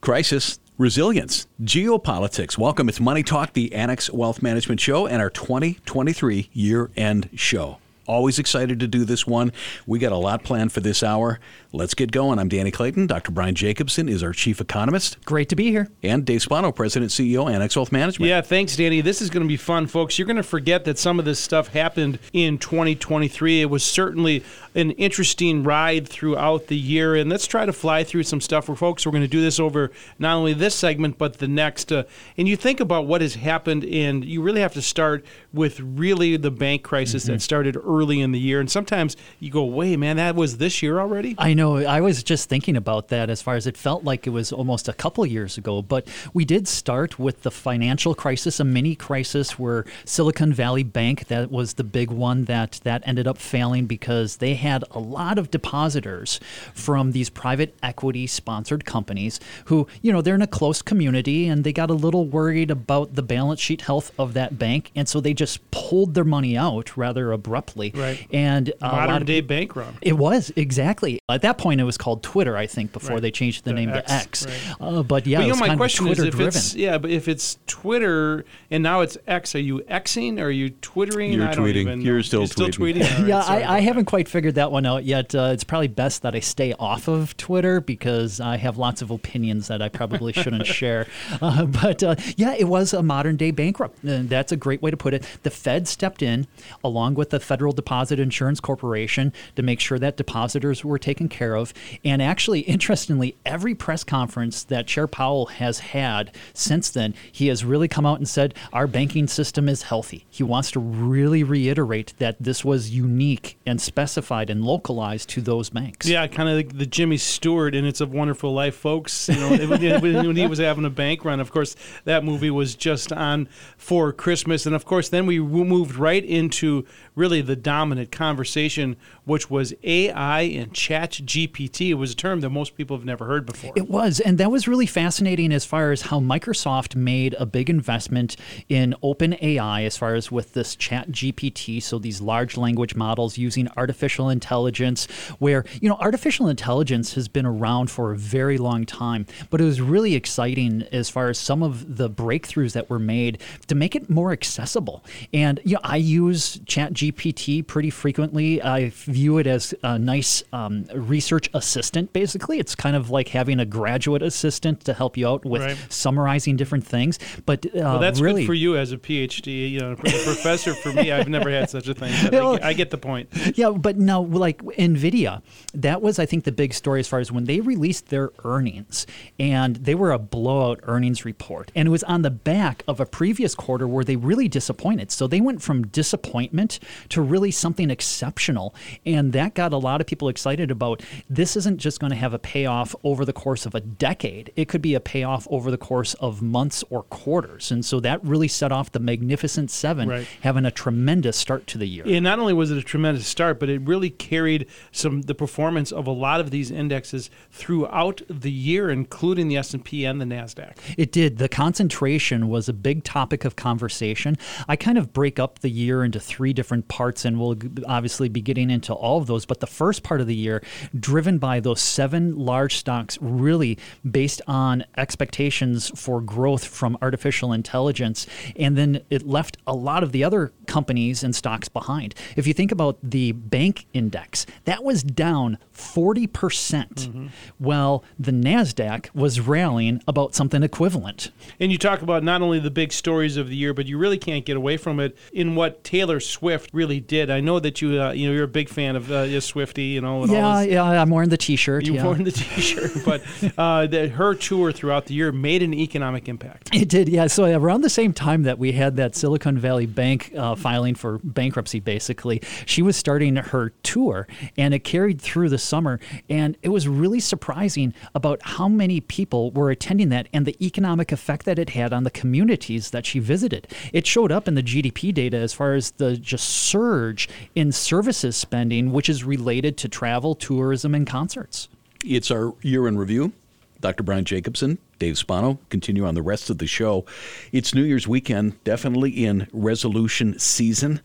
Crisis, resilience, geopolitics. Welcome. It's Money Talk, the Annex Wealth Management Show, and our 2023 year end show. Always excited to do this one. We got a lot planned for this hour. Let's get going. I'm Danny Clayton. Dr. Brian Jacobsen is our chief economist. Great to be here. And Dave Spano, president CEO, Annex Wealth Management. Yeah, thanks, Danny. This is going to be fun, folks. You're going to forget that some of this stuff happened in 2023. It was certainly an interesting ride throughout the year. And let's try to fly through some stuff for folks. We're going to do this over not only this segment, but the next. Uh, and you think about what has happened, and you really have to start with really the bank crisis mm-hmm. that started early in the year. And sometimes you go, wait, man, that was this year already? I know. I was just thinking about that as far as it felt like it was almost a couple years ago. But we did start with the financial crisis, a mini crisis where Silicon Valley Bank, that was the big one that, that ended up failing because they had a lot of depositors from these private equity sponsored companies who, you know, they're in a close community and they got a little worried about the balance sheet health of that bank. And so they just pulled their money out rather abruptly. Right. And modern day bank run. It was, exactly. At that point, it was called Twitter, I think, before right. they changed the, the name X, to X. Right. Uh, but yeah, but, you know, my question is if it's yeah, but if it's Twitter and now it's X, are you Xing or are you Twittering? You're tweeting. You're still You're tweeting. Still tweeting? Right, yeah, I, I haven't quite figured that one out yet. Uh, it's probably best that I stay off of Twitter because I have lots of opinions that I probably shouldn't share. Uh, but uh, yeah, it was a modern day bankrupt. That's a great way to put it. The Fed stepped in along with the Federal Deposit Insurance Corporation to make sure that depositors were taken care of. And actually, interestingly, every press conference that Chair Powell has had since then, he has really come out and said our banking system is healthy. He wants to really reiterate that this was unique and specified and localized to those banks. Yeah, kind of like the Jimmy Stewart in It's a Wonderful Life, folks. You know, when he was having a bank run, of course, that movie was just on for Christmas, and of course, then we moved right into really the dominant conversation, which was AI and Chat GPT. It was a term that most people have never heard before. It was, and that was really fascinating as far as how Microsoft made a big investment in OpenAI as far as with this Chat GPT, so these large language models using artificial intelligence, where, you know, artificial intelligence has been around for a very long time, but it was really exciting as far as some of the breakthroughs that were made to make it more accessible. And, you know, I use ChatGPT pretty frequently. I view it as a nice um, research assistant, basically. It's kind of like having a graduate assistant to help you out with right. summarizing different things. But uh, well, that's really, good for you as a PhD, you know, professor. For me, I've never had such a thing. I, I, get the point. Yeah, but now, like NVIDIA, that was, I think, the big story as far as when they released their earnings, and they were a blowout earnings report. And it was on the back of a previous quarter where they really disappointed. So they went from disappointment to really something exceptional. And that got a lot of people excited about this isn't just going to have a payoff over the course of a decade, it could be a payoff over the course of months or quarters. And so that really set off the Magnificent Seven right. having a tremendous start to the year. And not only was it a tremendous start, but it really carried some the performance of a lot of these indexes throughout the year, including the S&P and the NASDAQ. It did. The concentration was a big topic of conversation. I kind of break up the year into three different parts, and we'll obviously be getting into all of those. But the first part of the year, driven by those seven large stocks, really based on expectations for growth from artificial intelligence. And then it left a lot of the other companies and stocks behind. If you think about the bank index, that was down 40%. percent mm hmm Well, the NASDAQ was rallying about something equivalent. And you talk about not only the big stories of the year, but you really can't get away from it in what Taylor Swift really did. I know that you, uh, you know, you're a big fan of uh, Swifty, you know. yeah, yeah, I'm wearing the T-shirt. You're yeah. wearing the T-shirt, but uh, the, her tour throughout the year made an economic impact. It did, yeah. So around the same time that we had that Silicon Valley Bank uh, filing for bankruptcy, basically, she was starting her tour, and it carried through the summer. And it was really surprising about how many people were attending that and the economic effect that it had on the communities that she visited. It showed up in the GDP data as far as the just surge in services spending, which is related to travel, tourism, and concerts. It's our year in review. Dr. Brian Jacobsen, Dave Spano continue on the rest of the show. It's New Year's weekend, definitely in resolution season.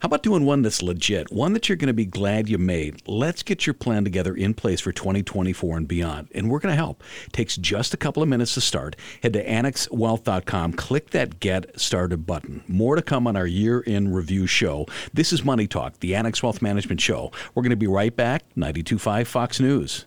How about doing one that's legit, one that you're going to be glad you made? Let's get your plan together in place for 2024 and beyond, and we're going to help. It takes just a couple of minutes to start. Head to annexwealth.com, click that Get Started button. More to come on our year in review show. This is Money Talk, the Annex Wealth Management Show. We're going to be right back, 925 Fox News.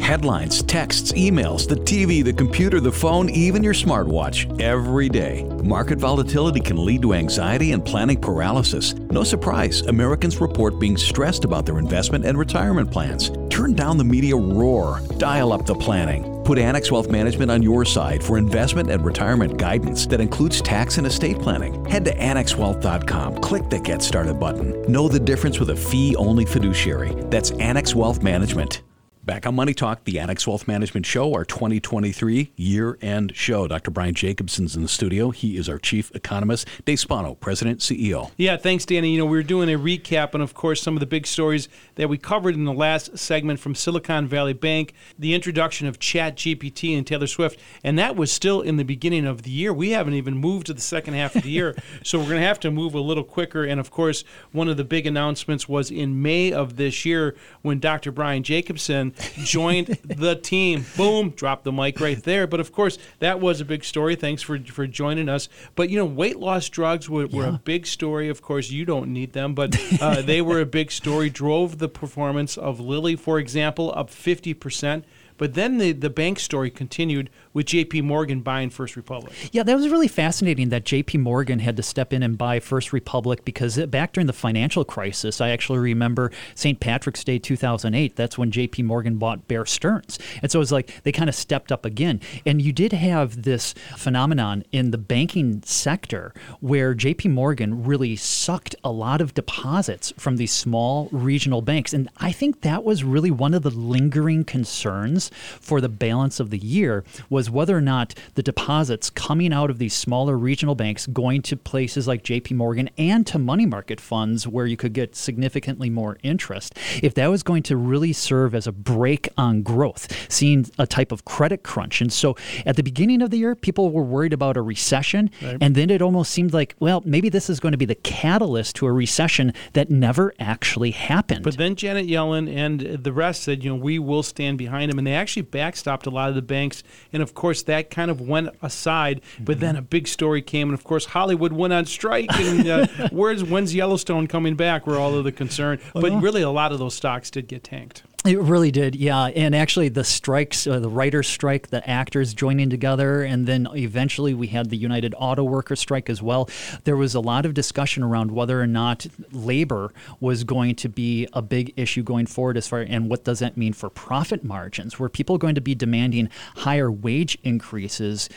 Headlines, texts, emails, the TV, the computer, the phone, even your smartwatch, every day. Market volatility can lead to anxiety and planning paralysis. No surprise, Americans report being stressed about their investment and retirement plans. Turn down the media roar, dial up the planning. Put Annex Wealth Management on your side for investment and retirement guidance that includes tax and estate planning. Head to annexwealth.com, click the Get Started button. Know the difference with a fee only fiduciary. That's Annex Wealth Management. Back on Money Talk, the Annex Wealth Management Show, our 2023 year end show. Dr. Brian Jacobsen's in the studio. He is our chief economist. Dave Spano, president, CEO. Yeah, thanks, Danny. You know, we were doing a recap and, of course, some of the big stories that we covered in the last segment from Silicon Valley Bank, the introduction of Chat GPT and Taylor Swift, and that was still in the beginning of the year. We haven't even moved to the second half of the year, so we're going to have to move a little quicker. And, of course, one of the big announcements was in May of this year when Dr. Brian Jacobsen joined the team. Boom, drop the mic right there. But of course, that was a big story. Thanks for for joining us. But you know, weight loss drugs were, were yeah. a big story. Of course, you don't need them, but uh, they were a big story. Drove the performance of Lilly, for example, up fifty percent. But then the, the bank story continued with JP Morgan buying First Republic. Yeah, that was really fascinating that JP Morgan had to step in and buy First Republic because back during the financial crisis, I actually remember St. Patrick's Day 2008. That's when JP Morgan bought Bear Stearns. And so it was like they kind of stepped up again. And you did have this phenomenon in the banking sector where JP Morgan really sucked a lot of deposits from these small regional banks. And I think that was really one of the lingering concerns for the balance of the year was whether or not the deposits coming out of these smaller regional banks going to places like JP Morgan and to money market funds where you could get significantly more interest. If that was going to really serve as a brake on growth, seeing a type of credit crunch. And so at the beginning of the year, people were worried about a recession. Right. And then it almost seemed like, well, maybe this is going to be the catalyst to a recession that never actually happened. But then Janet Yellen and the rest said, you know, we will stand behind him. And they actually backstopped a lot of the banks. And of course, that kind of went aside. But mm-hmm. then a big story came. And of course, Hollywood went on strike. And uh, where's, when's Yellowstone coming back? Were all of the concern. But really, a lot of those stocks did get tanked. It really did, yeah. And actually, the strikes, uh, the writers' strike, the actors joining together, and then eventually we had the United Auto Workers strike as well. There was a lot of discussion around whether or not labor was going to be a big issue going forward, as far and what does that mean for profit margins? Were people going to be demanding higher wage increases,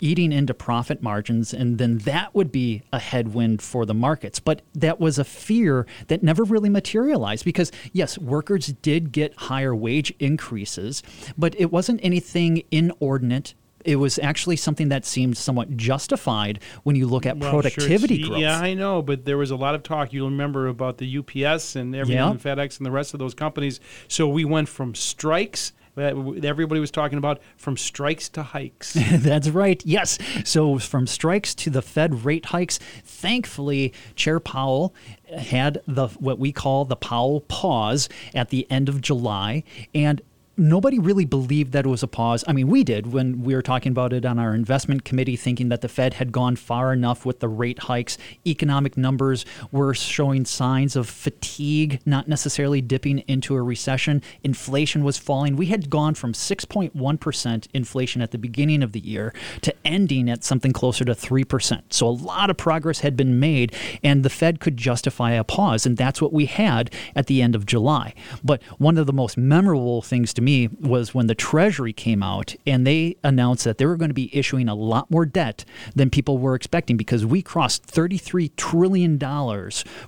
eating into profit margins, and then that would be a headwind for the markets? But that was a fear that never really materialized because yes, workers did get higher wage increases, but it wasn't anything inordinate it was actually something that seemed somewhat justified when you look at well, productivity sure. growth. Yeah, I know, but there was a lot of talk. You'll remember about the UPS and everything, yeah. and FedEx and the rest of those companies. So we went from strikes everybody was talking about from strikes to hikes. That's right. Yes. So from strikes to the Fed rate hikes, thankfully Chair Powell had the what we call the Powell pause at the end of July and nobody really believed that it was a pause. I mean, we did when we were talking about it on our investment committee, thinking that the Fed had gone far enough with the rate hikes. Economic numbers were showing signs of fatigue, not necessarily dipping into a recession. Inflation was falling. We had gone from 6.1% inflation at the beginning of the year to ending at something closer to 3%. So a lot of progress had been made, and the Fed could justify a pause. And that's what we had at the end of July. But one of the most memorable things to me me was when the Treasury came out and they announced that they were going to be issuing a lot more debt than people were expecting because we crossed $33 trillion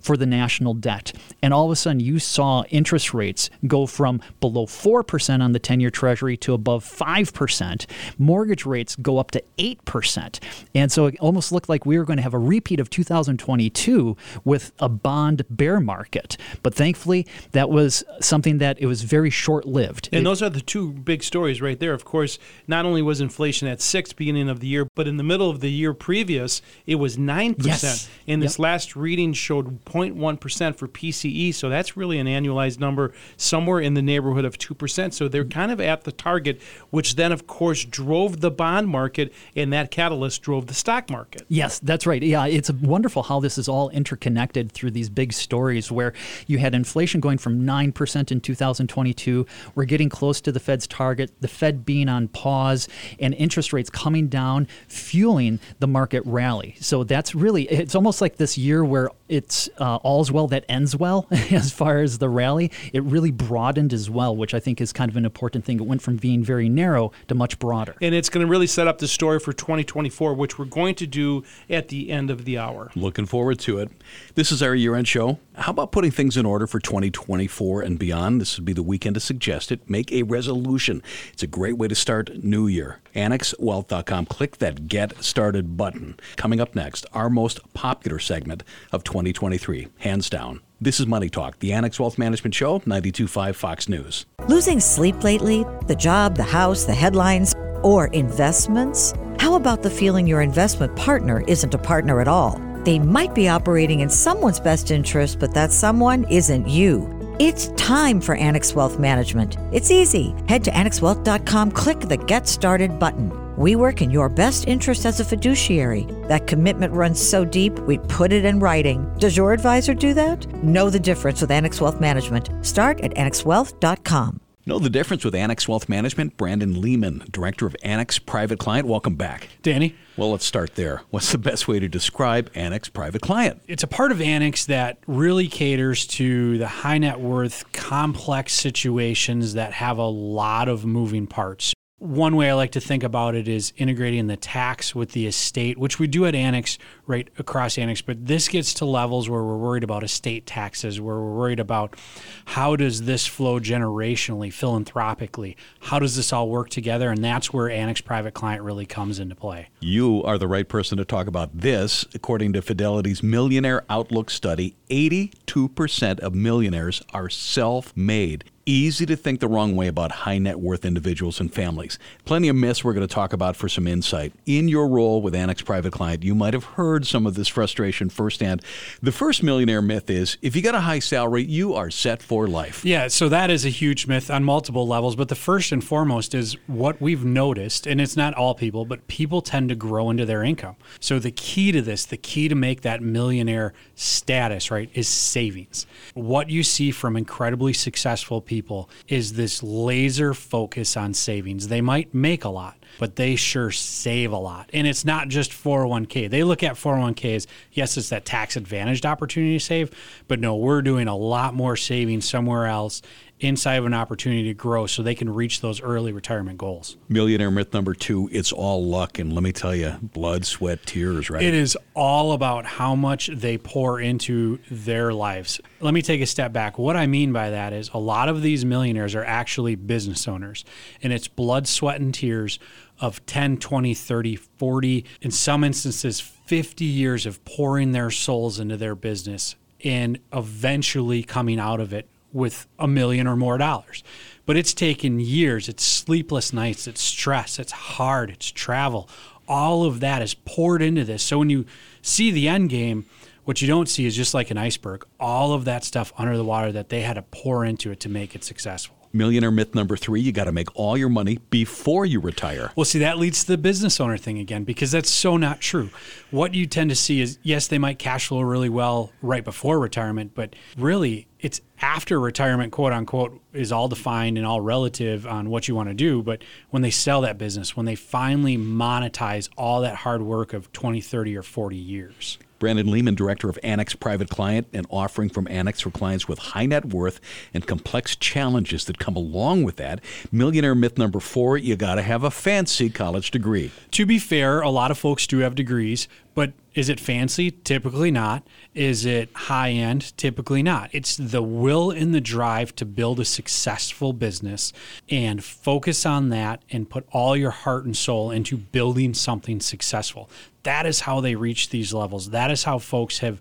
for the national debt. And all of a sudden, you saw interest rates go from below 4% on the 10 year Treasury to above 5%. Mortgage rates go up to 8%. And so it almost looked like we were going to have a repeat of 2022 with a bond bear market. But thankfully, that was something that it was very short lived. And those are the two big stories right there. Of course, not only was inflation at six beginning of the year, but in the middle of the year previous, it was 9%. Yes. And this Yep. last reading showed 0.1% for PCE. So that's really an annualized number somewhere in the neighborhood of 2%. So they're kind of at the target, which then, of course, drove the bond market, and that catalyst drove the stock market. Yes, that's right. Yeah, it's wonderful how this is all interconnected through these big stories where you had inflation going from 9% in 2022. We're getting close to the Fed's target, the Fed being on pause, and interest rates coming down, fueling the market rally. So that's really, it's almost like this year where it's uh, all's well that ends well as far as the rally. It really broadened as well, which I think is kind of an important thing. It went from being very narrow to much broader. And it's going to really set up the story for 2024, which we're going to do at the end of the hour. Looking forward to it. This is our year end show. How about putting things in order for 2024 and beyond? This would be the weekend to suggest it. Make a resolution. It's a great way to start New Year. AnnexWealth.com. Click that Get Started button. Coming up next, our most popular segment of 2023, hands down. This is Money Talk, the Annex Wealth Management Show, 92.5 Fox News. Losing sleep lately? The job, the house, the headlines, or investments? How about the feeling your investment partner isn't a partner at all? They might be operating in someone's best interest, but that someone isn't you. It's time for Annex Wealth Management. It's easy. Head to annexwealth.com, click the Get Started button. We work in your best interest as a fiduciary. That commitment runs so deep, we put it in writing. Does your advisor do that? Know the difference with Annex Wealth Management. Start at annexwealth.com. Know the difference with Annex Wealth Management? Brandon Lehman, Director of Annex Private Client. Welcome back. Danny, Well, let's start there. What's the best way to describe Annex Private Client? it's a part of Annex that really caters to the high net worth, complex situations that have a lot of moving parts. One way I like to think about it is integrating the tax with the estate, which we do at Annex right across Annex, but this gets to levels where we're worried about estate taxes, where we're worried about how does this flow generationally, philanthropically? How does this all work together? And that's where Annex Private Client really comes into play. You are the right person to talk about this. According to Fidelity's Millionaire Outlook study, 82% of millionaires are self made. Easy to think the wrong way about high net worth individuals and families. Plenty of myths we're going to talk about for some insight. In your role with Annex Private Client, you might have heard some of this frustration firsthand. The first millionaire myth is if you got a high salary, you are set for life. Yeah, so that is a huge myth on multiple levels. But the first and foremost is what we've noticed, and it's not all people, but people tend to grow into their income. So the key to this, the key to make that millionaire status, right, is savings. What you see from incredibly successful people is this laser focus on savings. They might make a lot, but they sure save a lot. And it's not just 401k. They look at 401ks, yes, it's that tax advantaged opportunity to save, but no, we're doing a lot more saving somewhere else inside of an opportunity to grow so they can reach those early retirement goals. Millionaire myth number two it's all luck. And let me tell you, blood, sweat, tears, right? It is all about how much they pour into their lives. Let me take a step back. What I mean by that is a lot of these millionaires are actually business owners, and it's blood, sweat, and tears of 10, 20, 30, 40, in some instances, 50 years of pouring their souls into their business and eventually coming out of it with a million or more dollars. But it's taken years. It's sleepless nights, it's stress, it's hard, it's travel. All of that is poured into this. So when you see the end game, what you don't see is just like an iceberg, all of that stuff under the water that they had to pour into it to make it successful. Millionaire myth number three you got to make all your money before you retire. Well, see, that leads to the business owner thing again, because that's so not true. What you tend to see is yes, they might cash flow really well right before retirement, but really it's after retirement, quote unquote, is all defined and all relative on what you want to do. But when they sell that business, when they finally monetize all that hard work of 20, 30, or 40 years. Brandon Lehman, Director of Annex Private Client, an offering from Annex for clients with high net worth and complex challenges that come along with that. Millionaire myth number four you got to have a fancy college degree. To be fair, a lot of folks do have degrees, but is it fancy? Typically not. Is it high end? Typically not. It's the will and the drive to build a successful business and focus on that and put all your heart and soul into building something successful. That is how they reach these levels. That is how folks have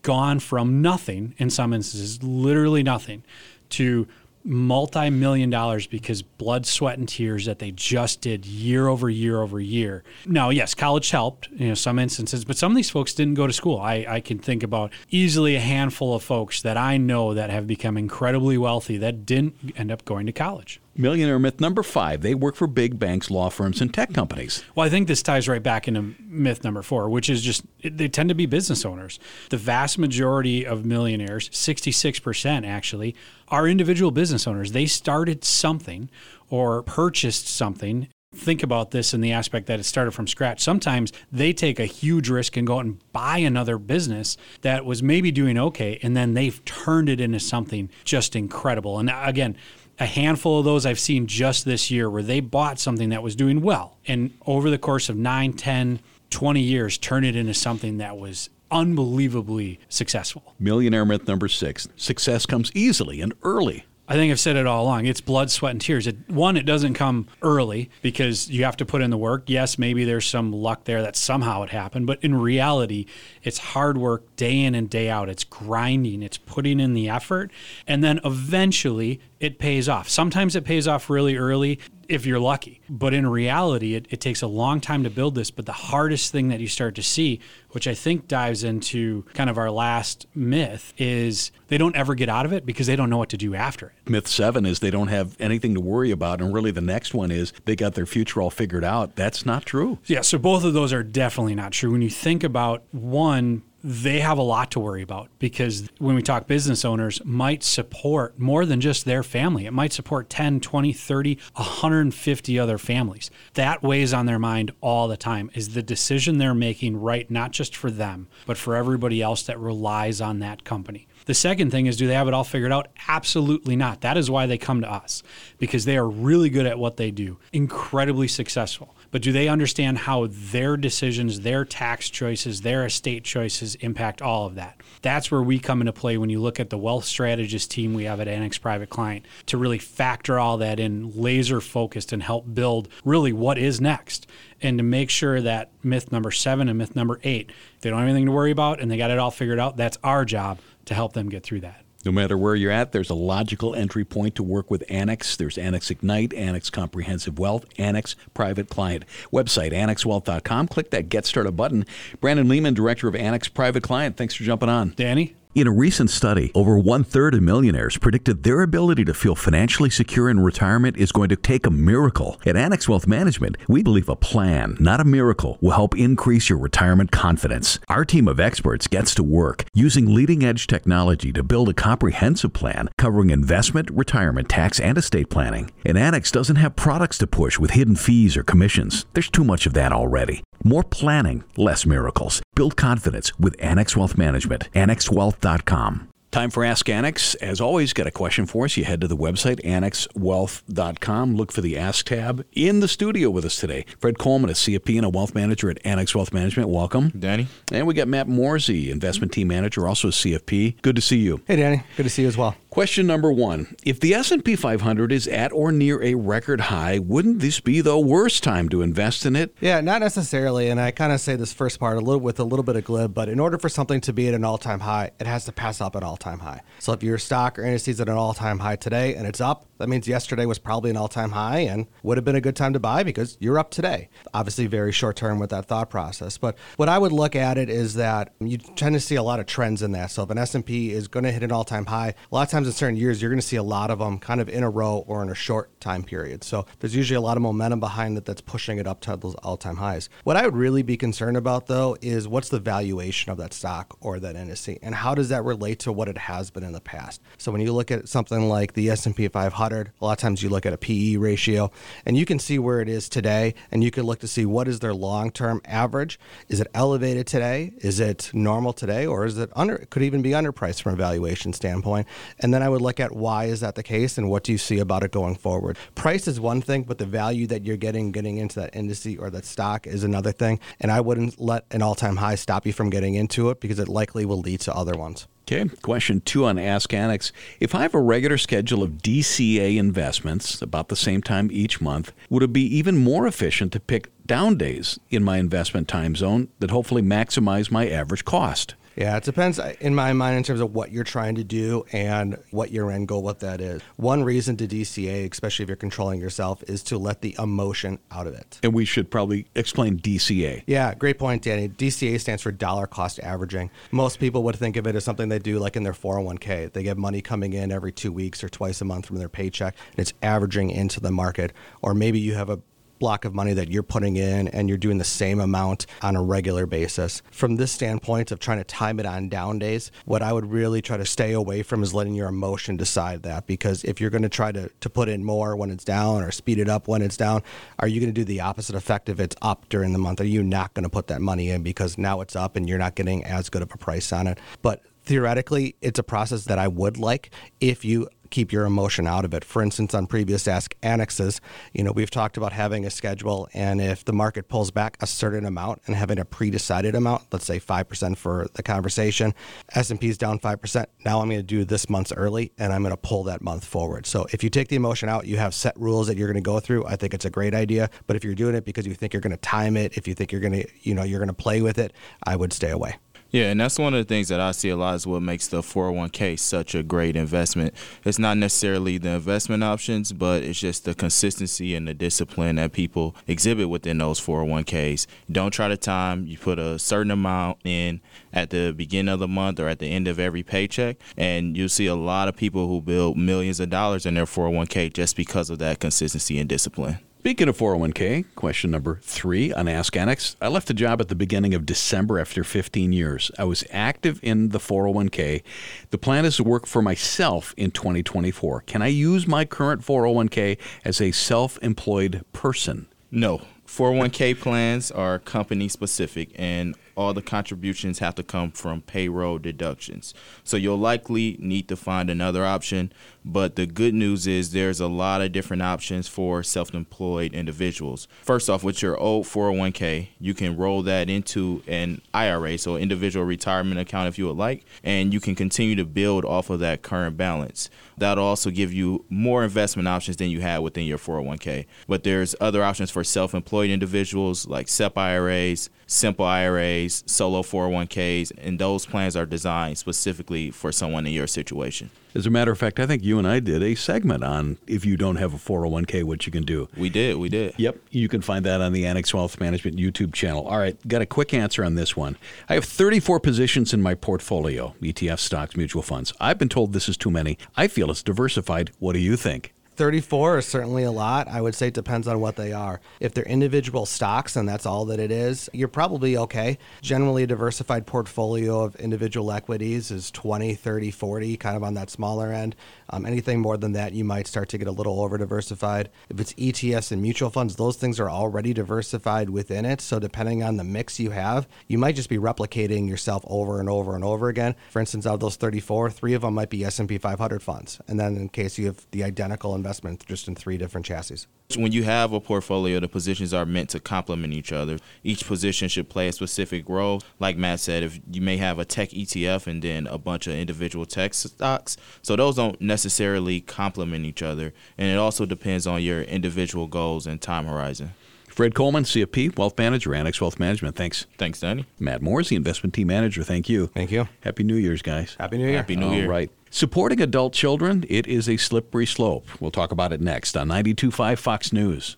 gone from nothing, in some instances, literally nothing, to multi-million dollars because blood sweat and tears that they just did year over year over year. Now yes college helped you know some instances but some of these folks didn't go to school. I, I can think about easily a handful of folks that i know that have become incredibly wealthy that didn't end up going to college Millionaire myth number five they work for big banks, law firms, and tech companies. Well, I think this ties right back into myth number four, which is just they tend to be business owners. The vast majority of millionaires, 66% actually, are individual business owners. They started something or purchased something think about this in the aspect that it started from scratch. Sometimes they take a huge risk and go out and buy another business that was maybe doing okay, and then they've turned it into something just incredible. And again, a handful of those I've seen just this year where they bought something that was doing well and over the course of 9, 10, 20 years turn it into something that was unbelievably successful. Millionaire myth number six success comes easily and early. I think I've said it all along. It's blood, sweat, and tears. It, one, it doesn't come early because you have to put in the work. Yes, maybe there's some luck there that somehow it happened, but in reality, it's hard work day in and day out. It's grinding, it's putting in the effort, and then eventually it pays off. Sometimes it pays off really early if you're lucky. But in reality, it, it, takes a long time to build this. But the hardest thing that you start to see, which I think dives into kind of our last myth, is they don't ever get out of it because they don't know what to do after it. Myth seven is they don't have anything to worry about. And really, the next one is they got their future all figured out. That's not true. Yeah. So both of those are definitely not true. When you think about one, they have a lot to worry about because when we talk business owners might support more than just their family it might support 10 20 30 150 other families that weighs on their mind all the time is the decision they're making right not just for them but for everybody else that relies on that company the second thing is, do they have it all figured out? Absolutely not. That is why they come to us because they are really good at what they do, incredibly successful. But do they understand how their decisions, their tax choices, their estate choices impact all of that? That's where we come into play when you look at the wealth strategist team we have at Annex Private Client to really factor all that in, laser focused, and help build really what is next. And to make sure that myth number seven and myth number eight, they don't have anything to worry about and they got it all figured out, that's our job to help them get through that. No matter where you're at, there's a logical entry point to work with Annex. There's Annex Ignite, Annex Comprehensive Wealth, Annex Private Client. Website, annexwealth.com. Click that Get Started button. Brandon Lehman, Director of Annex Private Client, thanks for jumping on. Danny? In a recent study, over one third of millionaires predicted their ability to feel financially secure in retirement is going to take a miracle. At Annex Wealth Management, we believe a plan, not a miracle, will help increase your retirement confidence. Our team of experts gets to work using leading edge technology to build a comprehensive plan covering investment, retirement, tax, and estate planning. And Annex doesn't have products to push with hidden fees or commissions. There's too much of that already. More planning, less miracles. Build confidence with Annex Wealth Management. AnnexWealth.com. Time for Ask Annex. As always, got a question for us. You head to the website, annexwealth.com. Look for the Ask tab. In the studio with us today, Fred Coleman, a CFP and a wealth manager at Annex Wealth Management. Welcome. Danny. And we got Matt Morsey, investment team manager, also a CFP. Good to see you. Hey, Danny. Good to see you as well. Question number one: If the S&P 500 is at or near a record high, wouldn't this be the worst time to invest in it? Yeah, not necessarily. And I kind of say this first part a little with a little bit of glib, but in order for something to be at an all-time high, it has to pass up an all-time high. So if your stock or indices at an all-time high today and it's up, that means yesterday was probably an all-time high and would have been a good time to buy because you're up today. Obviously, very short term with that thought process. But what I would look at it is that you tend to see a lot of trends in that. So if an S&P is going to hit an all-time high, a lot of times in certain years, you're going to see a lot of them kind of in a row or in a short time period. So there's usually a lot of momentum behind it that's pushing it up to those all time highs. What I would really be concerned about, though, is what's the valuation of that stock or that indice, and how does that relate to what it has been in the past? So when you look at something like the S&P 500, a lot of times you look at a PE ratio, and you can see where it is today, and you can look to see what is their long-term average. Is it elevated today? Is it normal today, or is it under? It could even be underpriced from a valuation standpoint. And then I would look at why is that the case, and what do you see about it going forward. Price is one thing, but the value that you're getting getting into that industry or that stock is another thing. And I wouldn't let an all-time high stop you from getting into it because it likely will lead to other ones. Okay, question two on Ask Annex. If I have a regular schedule of DCA investments about the same time each month, would it be even more efficient to pick down days in my investment time zone that hopefully maximize my average cost? Yeah, it depends uh, in my mind in terms of what you're trying to do and what your end goal, what that is. One reason to DCA, especially if you're controlling yourself, is to let the emotion out of it. And we should probably explain DCA. Yeah, great point, Danny. DCA stands for dollar cost averaging. Most people would think of it as something they do like in their 401k. They get money coming in every two weeks or twice a month from their paycheck, and it's averaging into the market. Or maybe you have a block of money that you're putting in and you're doing the same amount on a regular basis. From this standpoint of trying to time it on down days, what I would really try to stay away from is letting your emotion decide that because if you're going to try to, to put in more when it's down or speed it up when it's down, are you going to do the opposite effect if it's up during the month? Are you not going to put that money in because now it's up and you're not getting as good of a price on it? But theoretically, it's a process that I would like if you keep your emotion out of it. For instance, on previous Ask Annexes, you know, we've talked about having a schedule, and if the market pulls back a certain amount and having a pre-decided amount, let's say five percent for the conversation, S and P is down five percent. Now I'm going to do this month's early, and I'm going to pull that month forward. So if you take the emotion out, you have set rules that you're going to go through. I think it's a great idea. But if you're doing it because you think you're going to time it, if you think you're going to, you know, you're going to play with it, I would stay away. Yeah, and that's one of the things that I see a lot is what makes the 401k such a great investment. It's not necessarily the investment options, but it's just the consistency and the discipline that people exhibit within those 401ks. Don't try to time. You put a certain amount in at the beginning of the month or at the end of every paycheck, and you'll see a lot of people who build millions of dollars in their 401k just because of that consistency and discipline. Speaking of 401k, question number three on Ask Annex. I left the job at the beginning of December after 15 years. I was active in the 401k. The plan is to work for myself in 2024. Can I use my current 401k as a self employed person? No. 401k plans are company specific and all the contributions have to come from payroll deductions. So you'll likely need to find another option. But the good news is there's a lot of different options for self employed individuals. First off, with your old 401k, you can roll that into an IRA, so individual retirement account if you would like, and you can continue to build off of that current balance. That'll also give you more investment options than you had within your 401k. But there's other options for self employed individuals like SEP IRAs, simple IRAs, solo 401ks, and those plans are designed specifically for someone in your situation. As a matter of fact, I think you and I did a segment on if you don't have a 401k, what you can do. We did, we did. Yep, you can find that on the Annex Wealth Management YouTube channel. All right, got a quick answer on this one. I have 34 positions in my portfolio ETF, stocks, mutual funds. I've been told this is too many. I feel it's diversified. What do you think? 34 is certainly a lot. I would say it depends on what they are. If they're individual stocks and that's all that it is, you're probably okay. Generally, a diversified portfolio of individual equities is 20, 30, 40, kind of on that smaller end. Um, anything more than that, you might start to get a little over diversified. If it's ETFs and mutual funds, those things are already diversified within it. So depending on the mix you have, you might just be replicating yourself over and over and over again. For instance, out of those 34, three of them might be S&P 500 funds. And then in case you have the identical investment just in three different chassis. When you have a portfolio, the positions are meant to complement each other. Each position should play a specific role. Like Matt said, if you may have a tech ETF and then a bunch of individual tech stocks, so those don't necessarily complement each other. And it also depends on your individual goals and time horizon. Fred Coleman, CFP, Wealth Manager, Annex Wealth Management. Thanks. Thanks, Danny. Matt Moores, the Investment Team Manager. Thank you. Thank you. Happy New Year's, guys. Happy New Year. Happy New All Year. right. Supporting adult children, it is a slippery slope. We'll talk about it next on 92.5 Fox News.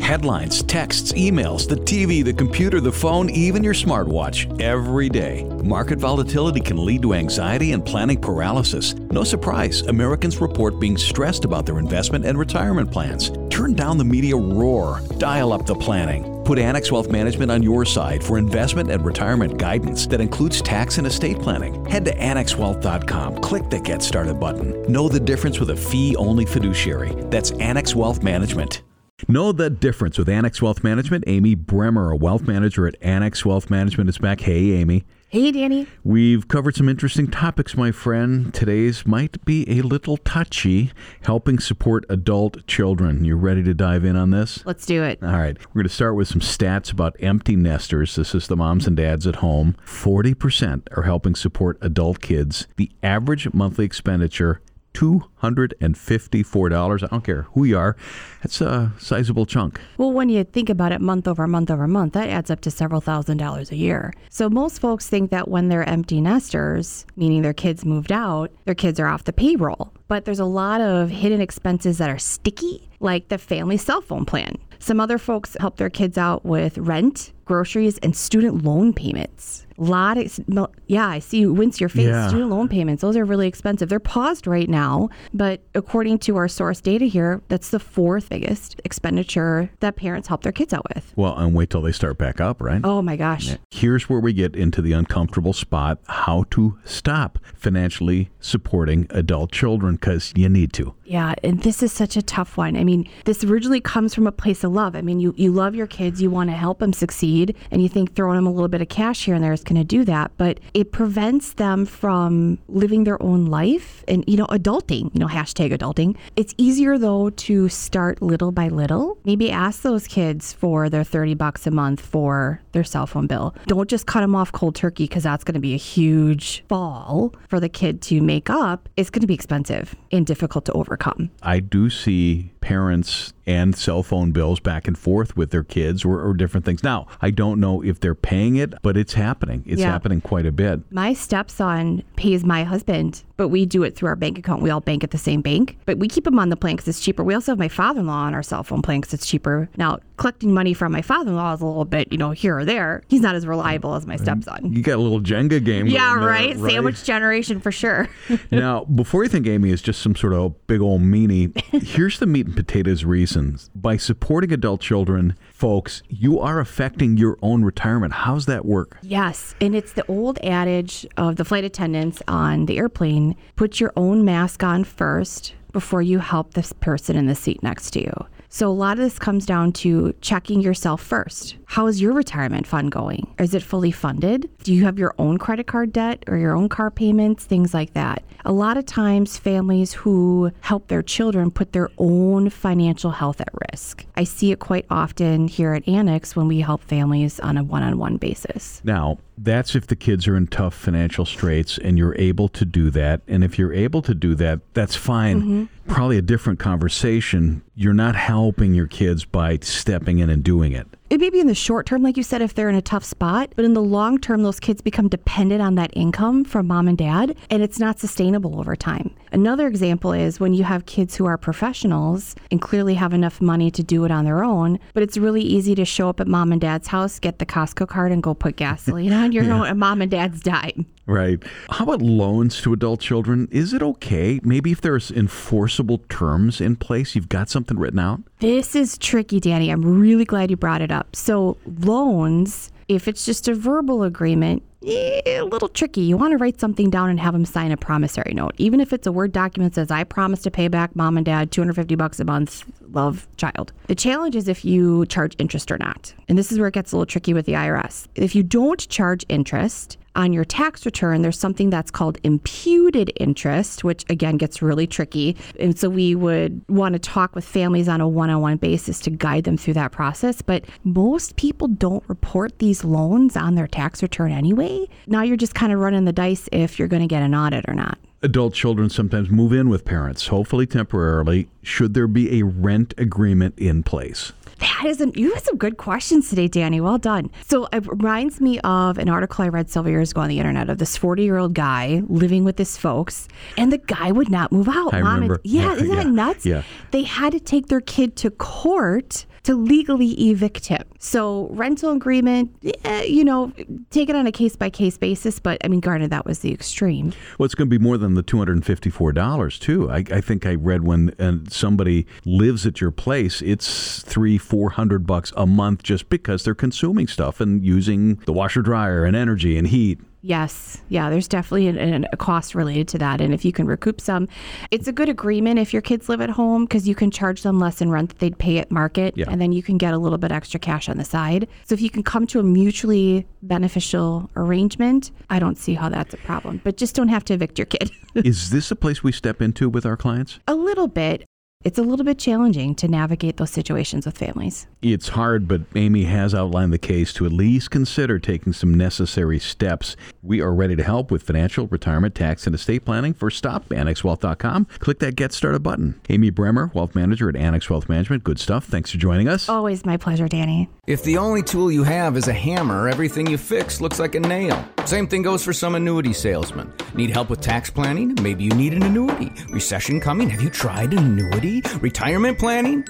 Headlines, texts, emails, the TV, the computer, the phone, even your smartwatch, every day. Market volatility can lead to anxiety and planning paralysis. No surprise, Americans report being stressed about their investment and retirement plans. Turn down the media roar, dial up the planning. Put Annex Wealth Management on your side for investment and retirement guidance that includes tax and estate planning. Head to annexwealth.com, click the Get Started button. Know the difference with a fee only fiduciary. That's Annex Wealth Management. Know the difference with Annex Wealth Management. Amy Bremer, a wealth manager at Annex Wealth Management, is back. Hey, Amy. Hey, Danny. We've covered some interesting topics, my friend. Today's might be a little touchy. Helping support adult children. You ready to dive in on this? Let's do it. All right. We're going to start with some stats about empty nesters. This is the moms and dads at home. 40% are helping support adult kids. The average monthly expenditure $254. I don't care who you are. That's a sizable chunk. Well, when you think about it month over month over month, that adds up to several thousand dollars a year. So most folks think that when they're empty nesters, meaning their kids moved out, their kids are off the payroll. But there's a lot of hidden expenses that are sticky, like the family cell phone plan. Some other folks help their kids out with rent, groceries, and student loan payments. A lot of, yeah, I see you wince your face. Yeah. Student loan payments, those are really expensive. They're paused right now, but according to our source data here, that's the fourth biggest expenditure that parents help their kids out with. Well, and wait till they start back up, right? Oh my gosh. Here's where we get into the uncomfortable spot how to stop financially supporting adult children because you need to. Yeah, and this is such a tough one. I mean, this originally comes from a place of love. I mean, you, you love your kids, you want to help them succeed, and you think throwing them a little bit of cash here and there is going to do that, but it prevents them from living their own life and, you know, adulting, you know, hashtag adulting. It's easier, though, to start little by little. Maybe ask those kids for their 30 bucks a month for their cell phone bill. Don't just cut them off cold turkey because that's going to be a huge fall for the kid to make up. It's going to be expensive and difficult to overcome. I do see parents and cell phone bills back and forth with their kids or, or different things. Now, I don't know if they're paying it, but it's happening. It's Yeah. happening quite a bit. My stepson pays my husband, but we do it through our bank account. We all bank at the same bank, but we keep them on the plan because it's cheaper. We also have my father in law on our cell phone plan because it's cheaper. Now, collecting money from my father in law is a little bit, you know, here or there. He's not as reliable as my stepson. You got a little Jenga game. Yeah, going there, right? Sandwich generation for sure. now, before you think Amy is just some sort of big old meanie, here's the meat and potatoes reasons. By supporting adult children, folks, you are affecting your own retirement. How's that work? Yes, and it's the old adage of the flight attendants on the airplane put your own mask on first before you help this person in the seat next to you. So, a lot of this comes down to checking yourself first. How is your retirement fund going? Is it fully funded? Do you have your own credit card debt or your own car payments? Things like that. A lot of times, families who help their children put their own financial health at risk. I see it quite often here at Annex when we help families on a one on one basis. Now, that's if the kids are in tough financial straits and you're able to do that. And if you're able to do that, that's fine. Mm-hmm. Probably a different conversation. You're not helping your kids by stepping in and doing it. It may be in the short term, like you said, if they're in a tough spot, but in the long term, those kids become dependent on that income from mom and dad, and it's not sustainable over time. Another example is when you have kids who are professionals and clearly have enough money to do it on their own, but it's really easy to show up at mom and dad's house, get the Costco card, and go put gasoline on your own at mom and dad's dime. Right. How about loans to adult children? Is it okay? Maybe if there's enforceable terms in place, you've got something written out? This is tricky, Danny. I'm really glad you brought it up. So, loans, if it's just a verbal agreement, eh, a little tricky. You want to write something down and have them sign a promissory note. Even if it's a Word document that says, I promise to pay back mom and dad 250 bucks a month, love child. The challenge is if you charge interest or not. And this is where it gets a little tricky with the IRS. If you don't charge interest, on your tax return, there's something that's called imputed interest, which again gets really tricky. And so we would want to talk with families on a one on one basis to guide them through that process. But most people don't report these loans on their tax return anyway. Now you're just kind of running the dice if you're going to get an audit or not. Adult children sometimes move in with parents, hopefully temporarily. Should there be a rent agreement in place? That isn't, you had some good questions today, Danny. Well done. So it reminds me of an article I read several years ago on the internet of this 40 year old guy living with his folks, and the guy would not move out. I Mom and- remember. yeah, isn't Yeah, that nuts? yeah. They had to take their kid to court to legally evict him. So, rental agreement, eh, you know, take it on a case by case basis. But I mean, granted, that was the extreme. Well, it's going to be more than the two hundred and fifty-four dollars too. I, I, think I read when somebody lives at your place, it's three, four hundred bucks a month just because they're consuming stuff and using the washer dryer and energy and heat. Yes. Yeah, there's definitely an, an, a cost related to that. And if you can recoup some, it's a good agreement if your kids live at home because you can charge them less in rent that they'd pay at market. Yeah. And then you can get a little bit extra cash on the side. So if you can come to a mutually beneficial arrangement, I don't see how that's a problem. But just don't have to evict your kid. Is this a place we step into with our clients? a little bit. It's a little bit challenging to navigate those situations with families. It's hard, but Amy has outlined the case to at least consider taking some necessary steps. We are ready to help with financial, retirement, tax, and estate planning. For stop, annexwealth.com. Click that Get Started button. Amy Bremer, Wealth Manager at Annex Wealth Management. Good stuff. Thanks for joining us. Always my pleasure, Danny. If the only tool you have is a hammer, everything you fix looks like a nail. Same thing goes for some annuity salesmen. Need help with tax planning? Maybe you need an annuity. Recession coming? Have you tried an annuity? Retirement planning?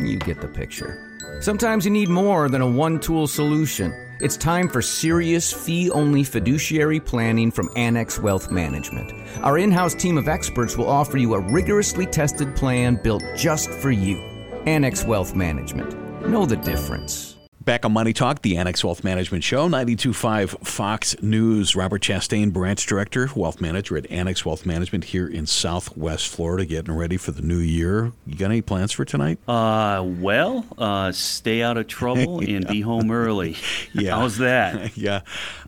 You get the picture. Sometimes you need more than a one tool solution. It's time for serious fee only fiduciary planning from Annex Wealth Management. Our in house team of experts will offer you a rigorously tested plan built just for you. Annex Wealth Management. Know the difference. Back on Money Talk, the Annex Wealth Management Show, 92.5 Fox News. Robert Chastain, Branch Director, Wealth Manager at Annex Wealth Management here in Southwest Florida, getting ready for the new year. You got any plans for tonight? Uh, well, uh, stay out of trouble and be home early. Yeah. How's that? yeah.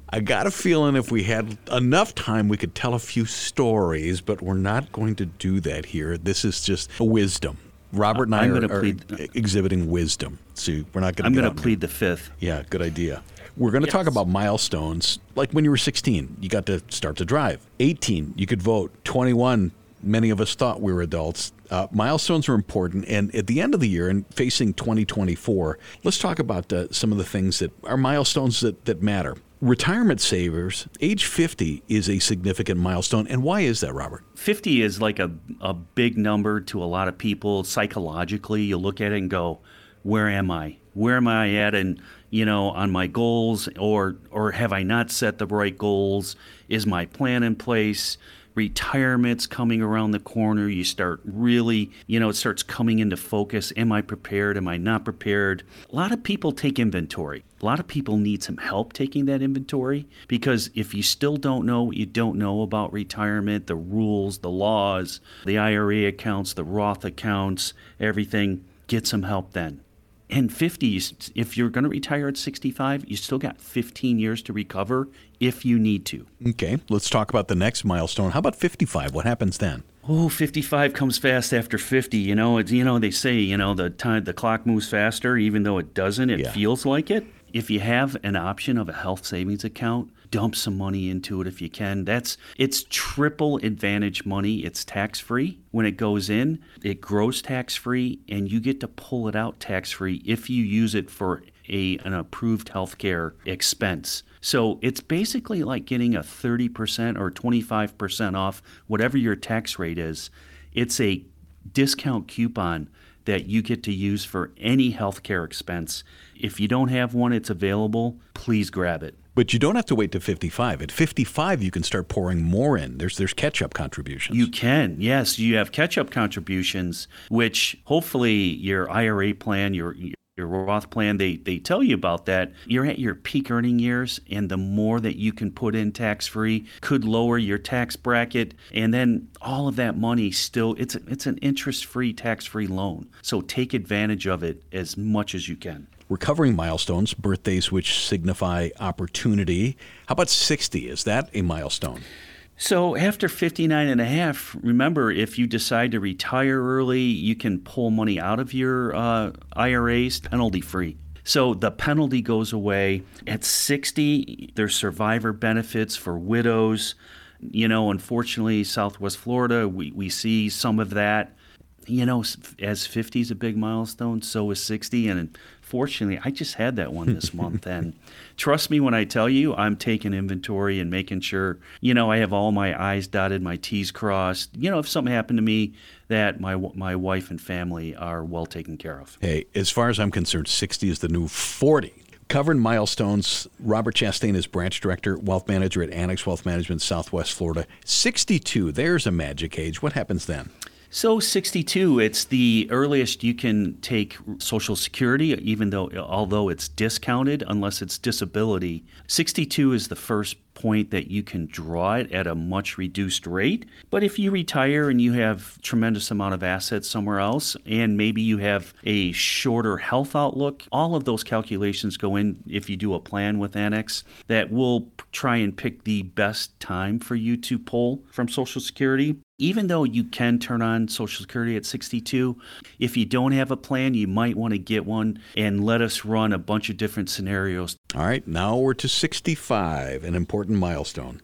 I got a feeling if we had enough time, we could tell a few stories, but we're not going to do that here. This is just a wisdom. Robert and I I'm are, gonna are plead- exhibiting wisdom. So we're not going to. I'm going to plead the fifth. Yeah, good idea. We're going to talk about milestones. Like when you were 16, you got to start to drive. 18, you could vote. 21, many of us thought we were adults. Uh, milestones are important. And at the end of the year and facing 2024, let's talk about uh, some of the things that are milestones that, that matter. Retirement savers, age 50 is a significant milestone. And why is that, Robert? 50 is like a, a big number to a lot of people psychologically. You look at it and go, where am I? Where am I at and you know on my goals or or have I not set the right goals? Is my plan in place? Retirement's coming around the corner. You start really, you know, it starts coming into focus. Am I prepared? Am I not prepared? A lot of people take inventory. A lot of people need some help taking that inventory because if you still don't know what you don't know about retirement, the rules, the laws, the IRA accounts, the Roth accounts, everything, get some help then. And 50, if you're going to retire at 65, you still got 15 years to recover if you need to. Okay, let's talk about the next milestone. How about 55? What happens then? Oh, 55 comes fast after 50. You know, it's, you know, they say, you know, the time the clock moves faster, even though it doesn't, it Yeah. feels like it. If you have an option of a health savings account, dump some money into it if you can. That's it's triple advantage money. It's tax free when it goes in. It grows tax free and you get to pull it out tax free if you use it for a an approved healthcare expense. So it's basically like getting a 30% or 25% off whatever your tax rate is. It's a discount coupon that you get to use for any healthcare expense. If you don't have one, it's available. Please grab it. But you don't have to wait to 55. At 55, you can start pouring more in. There's there's catch-up contributions. You can, yes. You have catch-up contributions, which hopefully your IRA plan, your your Roth plan, they they tell you about that. You're at your peak earning years, and the more that you can put in tax-free could lower your tax bracket, and then all of that money still it's it's an interest-free, tax-free loan. So take advantage of it as much as you can. We're covering milestones, birthdays which signify opportunity. How about 60? Is that a milestone? So after 59 and a half, remember if you decide to retire early, you can pull money out of your uh, IRAs penalty free. So the penalty goes away. At 60, there's survivor benefits for widows. You know, unfortunately, Southwest Florida, we, we see some of that. you know, as 50 is a big milestone, so is 60. And fortunately, I just had that one this month. And trust me when I tell you, I'm taking inventory and making sure, you know, I have all my I's dotted, my T's crossed. You know, if something happened to me, that my my wife and family are well taken care of. Hey, as far as I'm concerned, 60 is the new 40. Covering milestones, Robert Chastain is branch director, wealth manager at Annex Wealth Management, Southwest Florida. 62, there's a magic age. What happens then? So 62, it's the earliest you can take Social Security, even though although it's discounted unless it's disability. 62 is the first point that you can draw it at a much reduced rate. But if you retire and you have tremendous amount of assets somewhere else and maybe you have a shorter health outlook, all of those calculations go in if you do a plan with Annex that will try and pick the best time for you to pull from Social Security even though you can turn on Social Security at 62, if you don't have a plan, you might want to get one and let us run a bunch of different scenarios. All right, now we're to 65, an important milestone.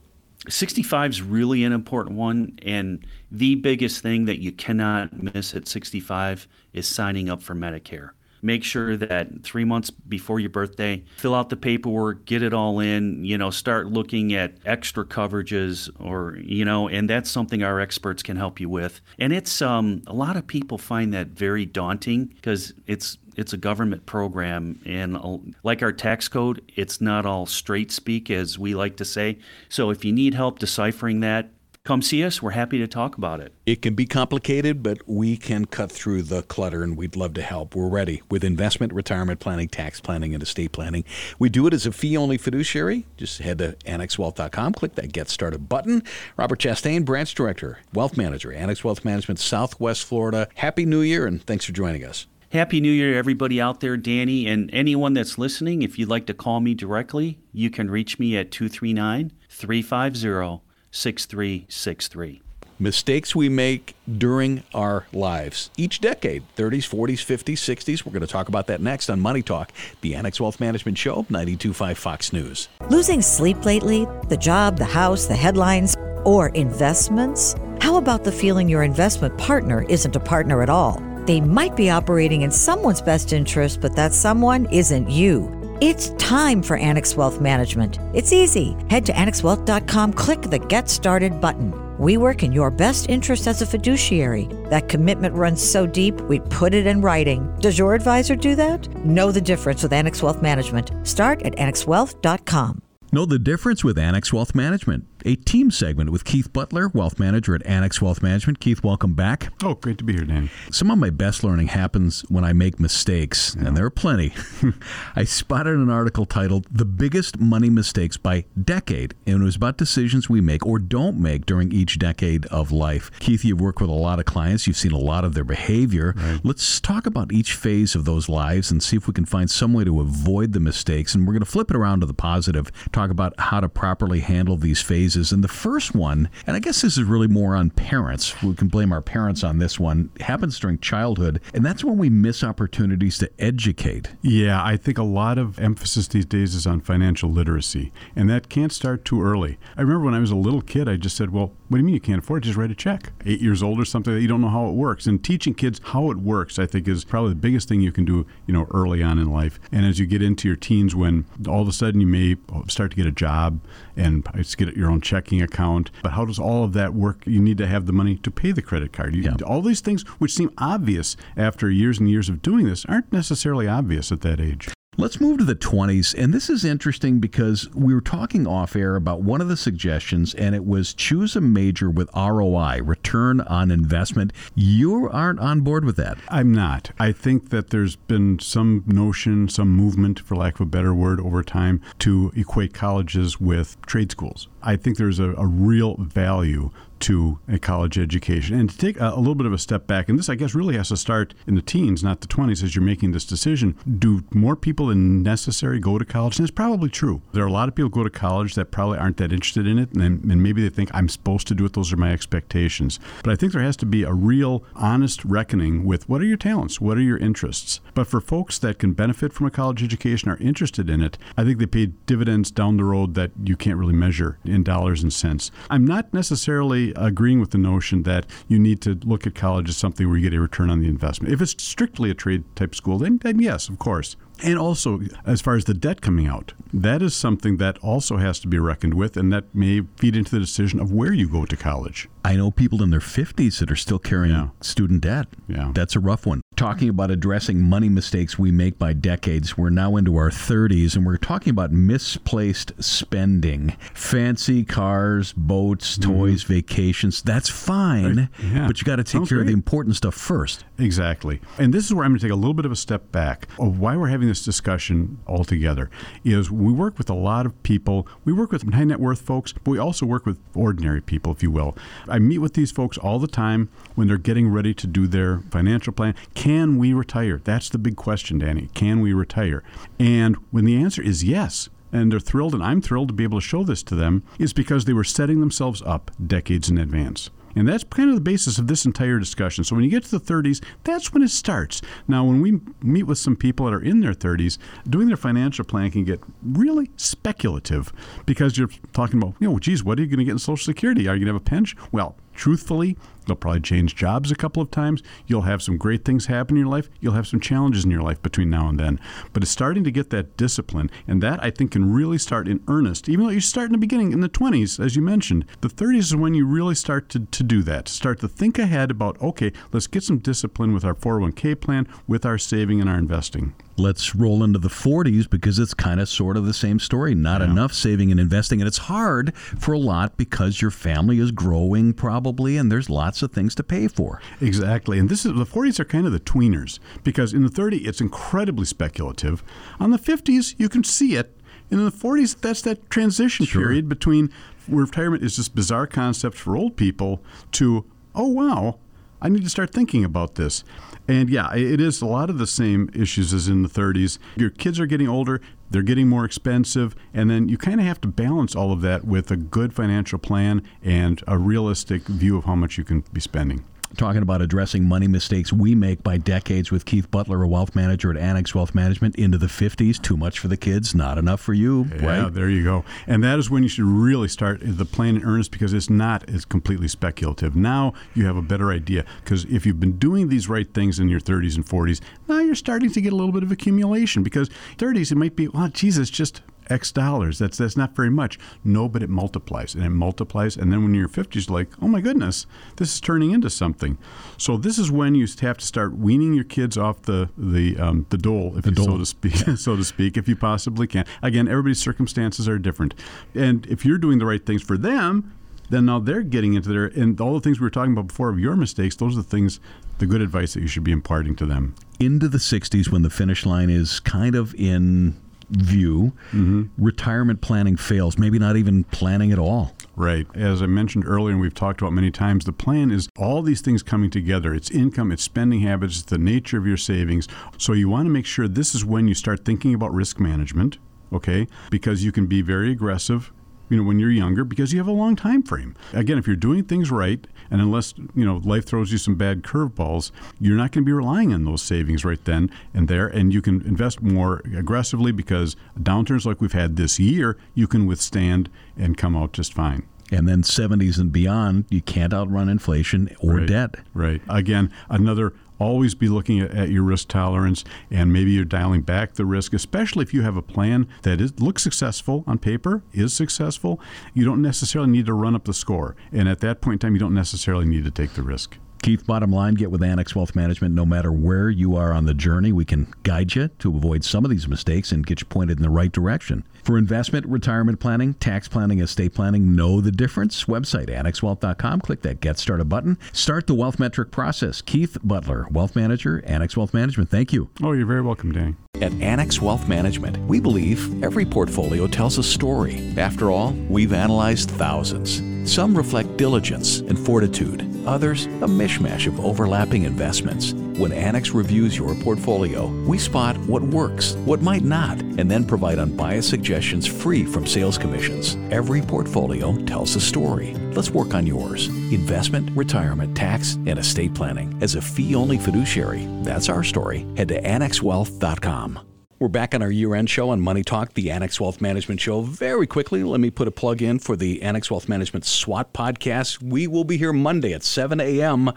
65 is really an important one. And the biggest thing that you cannot miss at 65 is signing up for Medicare make sure that three months before your birthday, fill out the paperwork, get it all in, you know, start looking at extra coverages or, you know, and that's something our experts can help you with. And it's, um, a lot of people find that very daunting because it's, it's a government program and uh, like our tax code it's not all straight speak as we like to say so if you need help deciphering that come see us. We're happy to talk about it. It can be complicated, but we can cut through the clutter and we'd love to help. We're ready with investment, retirement planning, tax planning, and estate planning. We do it as a fee only fiduciary. Just head to annexwealth.com, click that Get Started button. Robert Chastain, Branch Director, Wealth Manager, Annex Wealth Management, Southwest Florida. Happy New Year and thanks for joining us. Happy New Year, everybody out there, Danny, and anyone that's listening. If you'd like to call me directly, you can reach me at 239 350 6363. Mistakes we make during our lives, each decade 30s, 40s, 50s, 60s. We're going to talk about that next on Money Talk, the Annex Wealth Management Show, 925 Fox News. Losing sleep lately? The job, the house, the headlines, or investments? How about the feeling your investment partner isn't a partner at all? They might be operating in someone's best interest, but that someone isn't you. It's time for Annex Wealth Management. It's easy. Head to annexwealth.com, click the Get Started button. We work in your best interest as a fiduciary. That commitment runs so deep, we put it in writing. Does your advisor do that? Know the difference with Annex Wealth Management. Start at annexwealth.com. Know the difference with Annex Wealth Management a team segment with Keith Butler, wealth manager at Annex Wealth Management. Keith, welcome back. Oh, great to be here, Danny. Some of my best learning happens when I make mistakes, yeah. and there are plenty. I spotted an article titled The Biggest Money Mistakes by Decade, and it was about decisions we make or don't make during each decade of life. Keith, you've worked with a lot of clients, you've seen a lot of their behavior. Right. Let's talk about each phase of those lives and see if we can find some way to avoid the mistakes. And we're going to flip it around to the positive, talk about how to properly handle these phases phases. And the first one, and I guess this is really more on parents, we can blame our parents on this one, happens during childhood. And that's when we miss opportunities to educate. Yeah, I think a lot of emphasis these days is on financial literacy. And that can't start too early. I remember when I was a little kid, I just said, well, what do you mean you can't afford it? Just write a check. Eight years old or something, you don't know how it works. And teaching kids how it works, I think, is probably the biggest thing you can do, you know, early on in life. And as you get into your teens, when all of a sudden you may start to get a job and get your own checking account. But how does all of that work? You need to have the money to pay the credit card. You, yeah. All these things, which seem obvious after years and years of doing this, aren't necessarily obvious at that age. Let's move to the 20s. And this is interesting because we were talking off air about one of the suggestions, and it was choose a major with ROI, return on investment. You aren't on board with that. I'm not. I think that there's been some notion, some movement, for lack of a better word, over time to equate colleges with trade schools. I think there's a, a real value to a college education. And to take a, a, little bit of a step back, and this, I guess, really has to start in the teens, not the 20s, as you're making this decision. Do more people than necessary go to college? And it's probably true. There are a lot of people go to college that probably aren't that interested in it, and, and maybe they think, I'm supposed to do it, those are my expectations. But I think there has to be a real, honest reckoning with what are your talents? What are your interests? But for folks that can benefit from a college education, are interested in it, I think they pay dividends down the road that you can't really measure in dollars and cents. I'm not necessarily agreeing with the notion that you need to look at college as something where you get a return on the investment. If it's strictly a trade type school, then, then yes, of course. And also, as far as the debt coming out, that is something that also has to be reckoned with, and that may feed into the decision of where you go to college. I know people in their 50s that are still carrying Yeah. student debt. Yeah. That's a rough one. Talking about addressing money mistakes we make by decades, we're now into our 30s and we're talking about misplaced spending. Fancy cars, boats, toys, vacations. That's fine, Mm-hmm. Yeah. but you got to take Sounds care of the important stuff first. Exactly. And this is where I'm going to take a little bit of a step back of why we're having this discussion altogether. Is we work with a lot of people. We work with high net worth folks, but we also work with ordinary people, if you will. I meet with these folks all the time when they're getting ready to do their financial plan. Can we retire? That's the big question, Danny. Can we retire? And when the answer is yes, and they're thrilled, and I'm thrilled to be able to show this to them, is because they were setting themselves up decades in advance. And that's kind of the basis of this entire discussion. So when you get to the 30s, that's when it starts. Now, when we meet with some people that are in their 30s, doing their financial plan can get really speculative because you're talking about, you know, geez, what are you going to get in Social Security? Are you going to have a pinch? Well, truthfully, you'll probably change jobs a couple of times. You'll have some great things happen in your life. You'll have some challenges in your life between now and then. But it's starting to get that discipline, and that I think can really start in earnest. Even though you start in the beginning in the 20s, as you mentioned, the 30s is when you really start to, to do that. Start to think ahead about, okay, let's get some discipline with our 401k plan, with our saving and our investing. Let's roll into the 40s because it's kind of sort of the same story. Not enough saving and investing. And it's hard for a lot because your family is growing probably and there's lots of things to pay for. Exactly. And this is the 40s are kind of the tweeners because in the 30s it's incredibly speculative. On the 50s you can see it. And in the 40s that's that transition Sure. period between where retirement is this bizarre concept for old people to oh wow, I need to start thinking about this. And yeah, it is a lot of the same issues as in the 30s. Your kids are getting older, they're getting more expensive, and then you kind of have to balance all of that with a good financial plan and a realistic view of how much you can be spending. Talking about addressing money mistakes we make by decades with Keith Butler, a wealth manager at Annex Wealth Management, into the 50s. Too much for the kids, not enough for you, Yeah, right? there you go. And that is when you should really start the plan in earnest because it's not as completely speculative. Now you have a better idea because if you've been doing these right things in your 30s and 40s, now you're starting to get a little bit of accumulation because 30s it might be, well, Jesus, just X dollars. That's that's not very much. No, but it multiplies and it multiplies. And then when you're 50s, like, oh my goodness, this is turning into something. So this is when you have to start weaning your kids off the the um, the dole, if you, so to speak, so to speak, if you possibly can. Again, everybody's circumstances are different, and if you're doing the right things for them, then now they're getting into their and all the things we were talking about before of your mistakes. Those are the things, the good advice that you should be imparting to them. Into the 60s when the finish line is kind of in view, mm-hmm. retirement planning fails, maybe not even planning at all. Right. As I mentioned earlier, and we've talked about many times, the plan is all these things coming together. It's income, it's spending habits, it's the nature of your savings. So you want to make sure this is when you start thinking about risk management, okay? Because you can be very aggressive. You know, when you're younger, because you have a long time frame. Again, if you're doing things right, and unless you know life throws you some bad curveballs, you're not going to be relying on those savings right then and there, and you can invest more aggressively because downturns like we've had this year, you can withstand and come out just fine. And then 70s and beyond, you can't outrun inflation or Right. debt. Right. Again, another always be looking at, at your risk tolerance and maybe you're dialing back the risk, especially if you have a plan that is, looks successful on paper, is successful. You don't necessarily need to run up the score. And at that point in time, you don't necessarily need to take the risk. Keith, bottom line, get with Annex Wealth Management. No matter where you are on the journey, we can guide you to avoid some of these mistakes and get you pointed in the right direction. For investment, retirement planning, tax planning, estate planning, know the difference. Website annexwealth.com. Click that Get Started button. Start the wealth metric process. Keith Butler, Wealth Manager, Annex Wealth Management. Thank you. Oh, you're very welcome, Danny. At Annex Wealth Management, we believe every portfolio tells a story. After all, we've analyzed thousands. Some reflect diligence and fortitude, others, a mishmash of overlapping investments. When Annex reviews your portfolio, we spot what works, what might not, and then provide unbiased suggestions free from sales commissions. Every portfolio tells a story. Let's work on yours. Investment, retirement, tax, and estate planning. As a fee only fiduciary, that's our story. Head to annexwealth.com. We're back on our year end show on Money Talk, the Annex Wealth Management Show. Very quickly, let me put a plug in for the Annex Wealth Management SWAT podcast. We will be here Monday at 7 a.m.